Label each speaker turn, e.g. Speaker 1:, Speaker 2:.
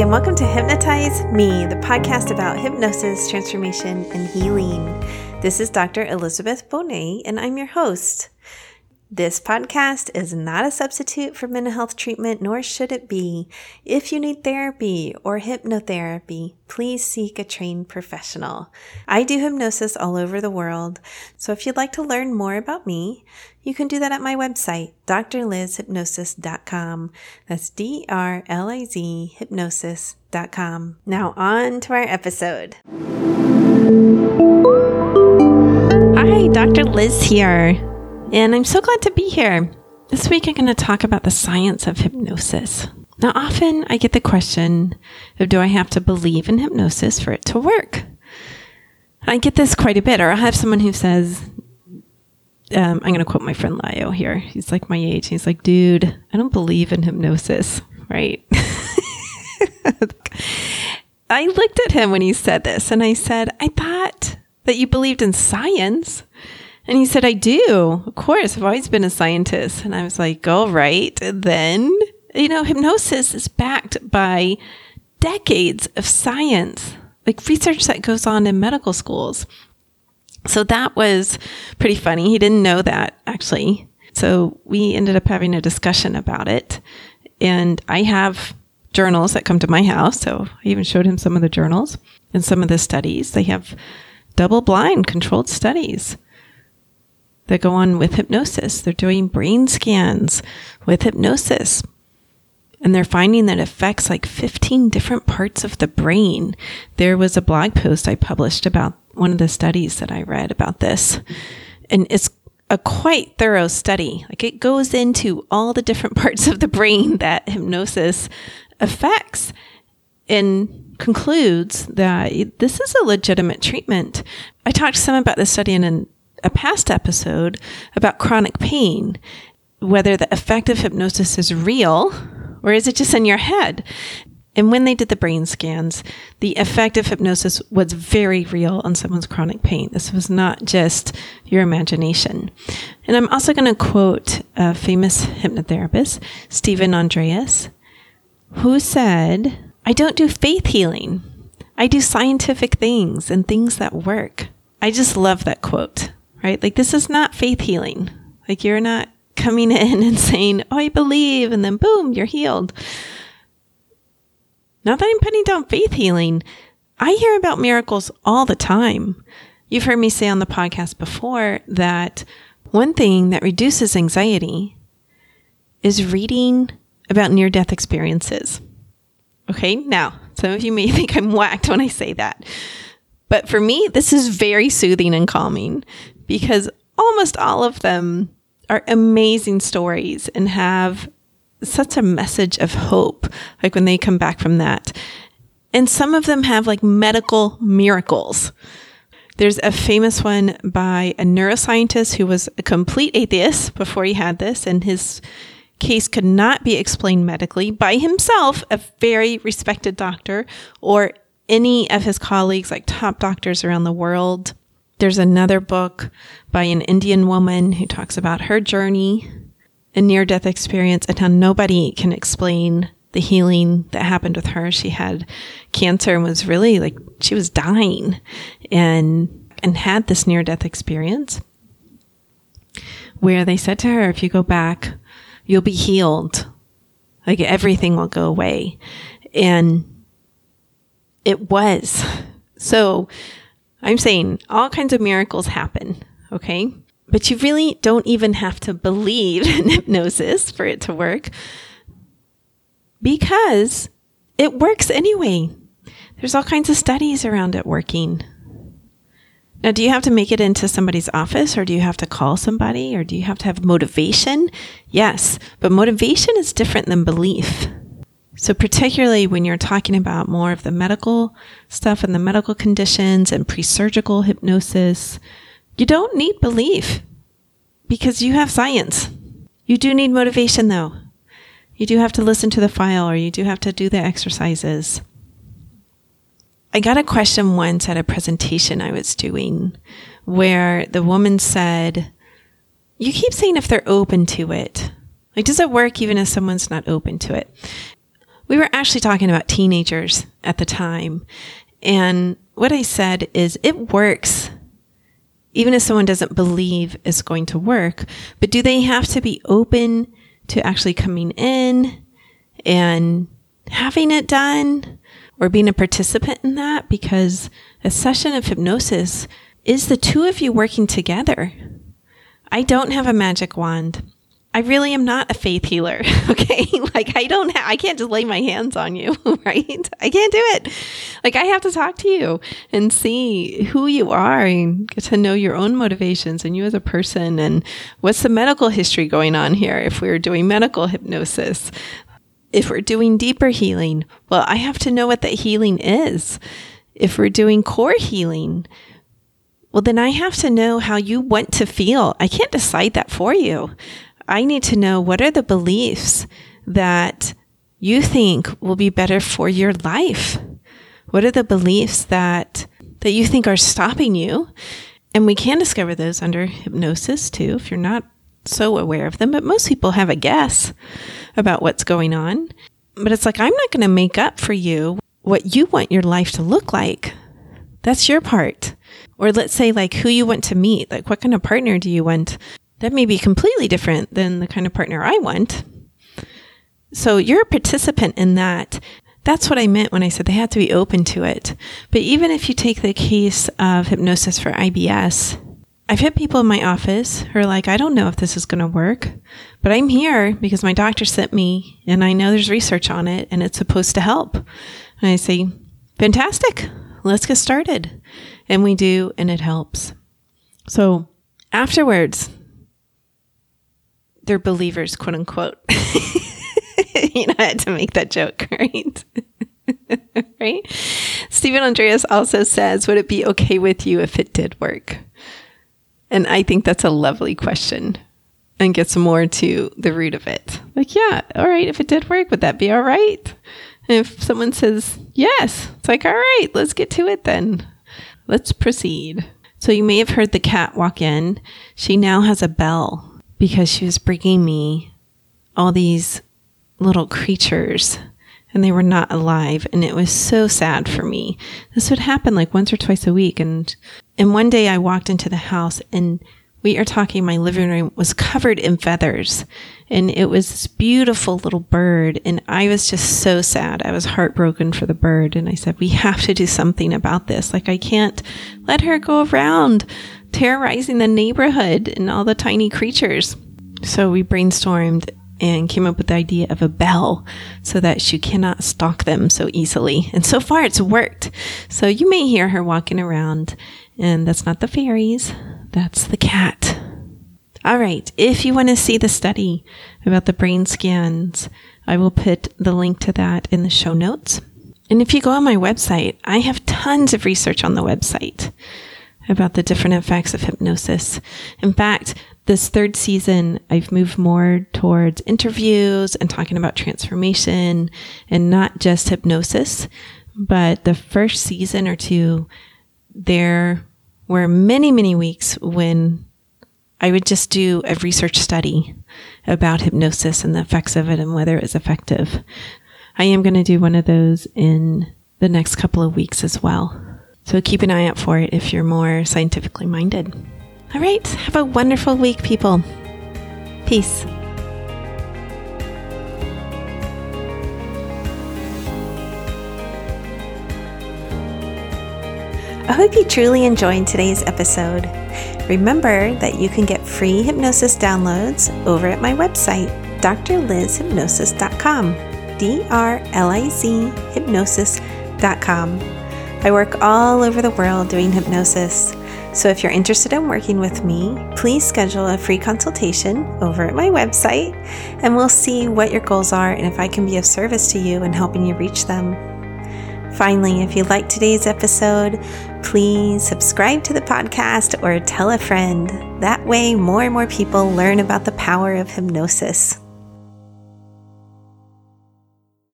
Speaker 1: and welcome to Hypnotize Me, the podcast about hypnosis, transformation, and healing. This is Dr. Elizabeth Bonet, and I'm your host. This podcast is not a substitute for mental health treatment, nor should it be. If you need therapy or hypnotherapy, please seek a trained professional. I do hypnosis all over the world, so if you'd like to learn more about me, you can do that at my website, drlizhypnosis.com. That's D R L I Z hypnosis.com. Now, on to our episode. Hi, Dr. Liz here and I'm so glad to be here. This week, I'm going to talk about the science of hypnosis. Now, often I get the question of do I have to believe in hypnosis for it to work? I get this quite a bit, or I have someone who says, um, I'm going to quote my friend Lio here. He's like my age. He's like, dude, I don't believe in hypnosis, right? I looked at him when he said this and I said, I thought that you believed in science. And he said, I do. Of course. I've always been a scientist. And I was like, all right. then, you know, hypnosis is backed by decades of science, like research that goes on in medical schools. So that was pretty funny. He didn't know that actually. So we ended up having a discussion about it. And I have journals that come to my house. So I even showed him some of the journals and some of the studies. They have double blind controlled studies that go on with hypnosis. They're doing brain scans with hypnosis. And they're finding that it affects like 15 different parts of the brain. There was a blog post I published about one of the studies that I read about this. And it's a quite thorough study. Like it goes into all the different parts of the brain that hypnosis affects and concludes that this is a legitimate treatment. I talked to some about this study in an a past episode about chronic pain, whether the effect of hypnosis is real or is it just in your head? And when they did the brain scans, the effect of hypnosis was very real on someone's chronic pain. This was not just your imagination. And I'm also going to quote a famous hypnotherapist, Stephen Andreas, who said, I don't do faith healing. I do scientific things and things that work. I just love that quote right? Like this is not faith healing. Like you're not coming in and saying, Oh, I believe, and then boom, you're healed. Not that I'm putting down faith healing. I hear about miracles all the time. You've heard me say on the podcast before that one thing that reduces anxiety is reading about near death experiences. Okay, now, some of you may think I'm whacked when I say that. But for me, this is very soothing and calming because almost all of them are amazing stories and have such a message of hope, like when they come back from that. And some of them have like medical miracles. There's a famous one by a neuroscientist who was a complete atheist before he had this, and his case could not be explained medically by himself, a very respected doctor, or any of his colleagues, like top doctors around the world. There's another book by an Indian woman who talks about her journey and near death experience and how nobody can explain the healing that happened with her. She had cancer and was really like she was dying and and had this near death experience where they said to her if you go back you'll be healed. Like everything will go away. And it was. So I'm saying all kinds of miracles happen, okay? But you really don't even have to believe in hypnosis for it to work because it works anyway. There's all kinds of studies around it working. Now, do you have to make it into somebody's office or do you have to call somebody or do you have to have motivation? Yes, but motivation is different than belief. So, particularly when you're talking about more of the medical stuff and the medical conditions and pre surgical hypnosis, you don't need belief because you have science. You do need motivation, though. You do have to listen to the file or you do have to do the exercises. I got a question once at a presentation I was doing where the woman said, You keep saying if they're open to it. Like, does it work even if someone's not open to it? We were actually talking about teenagers at the time. And what I said is it works even if someone doesn't believe it's going to work, but do they have to be open to actually coming in and having it done or being a participant in that? Because a session of hypnosis is the two of you working together. I don't have a magic wand. I really am not a faith healer. Okay. like I don't, ha- I can't just lay my hands on you, right? I can't do it. Like I have to talk to you and see who you are and get to know your own motivations and you as a person and what's the medical history going on here. If we're doing medical hypnosis, if we're doing deeper healing, well, I have to know what that healing is. If we're doing core healing, well, then I have to know how you want to feel. I can't decide that for you. I need to know what are the beliefs that you think will be better for your life. What are the beliefs that that you think are stopping you? And we can discover those under hypnosis too if you're not so aware of them, but most people have a guess about what's going on. But it's like I'm not going to make up for you what you want your life to look like. That's your part. Or let's say like who you want to meet, like what kind of partner do you want? That may be completely different than the kind of partner I want. So you're a participant in that. That's what I meant when I said they have to be open to it. But even if you take the case of hypnosis for IBS, I've had people in my office who are like, I don't know if this is going to work, but I'm here because my doctor sent me and I know there's research on it and it's supposed to help. And I say, fantastic, let's get started. And we do, and it helps. So afterwards, they're believers, quote unquote. you know, I had to make that joke, right? right? Stephen Andreas also says, Would it be okay with you if it did work? And I think that's a lovely question and gets more to the root of it. Like, yeah, all right, if it did work, would that be all right? And if someone says yes, it's like, all right, let's get to it then. Let's proceed. So you may have heard the cat walk in. She now has a bell because she was bringing me all these little creatures and they were not alive and it was so sad for me. This would happen like once or twice a week and and one day i walked into the house and we are talking my living room was covered in feathers and it was this beautiful little bird and i was just so sad. I was heartbroken for the bird and i said we have to do something about this. Like i can't let her go around terrorizing the neighborhood and all the tiny creatures. So we brainstormed and came up with the idea of a bell so that she cannot stalk them so easily. And so far it's worked. So you may hear her walking around and that's not the fairies. That's the cat. All right. If you want to see the study about the brain scans, I will put the link to that in the show notes. And if you go on my website, I have tons of research on the website about the different effects of hypnosis. In fact, this third season, I've moved more towards interviews and talking about transformation and not just hypnosis. But the first season or two, there were many, many weeks when I would just do a research study about hypnosis and the effects of it and whether it was effective. I am going to do one of those in the next couple of weeks as well. So keep an eye out for it if you're more scientifically minded. All right, have a wonderful week, people. Peace. I hope you truly enjoyed today's episode. Remember that you can get free hypnosis downloads over at my website, drlizhypnosis.com. D R L I Z hypnosis.com. I work all over the world doing hypnosis. So if you're interested in working with me, please schedule a free consultation over at my website and we'll see what your goals are and if I can be of service to you in helping you reach them. Finally, if you liked today's episode, please subscribe to the podcast or tell a friend. That way, more and more people learn about the power of hypnosis.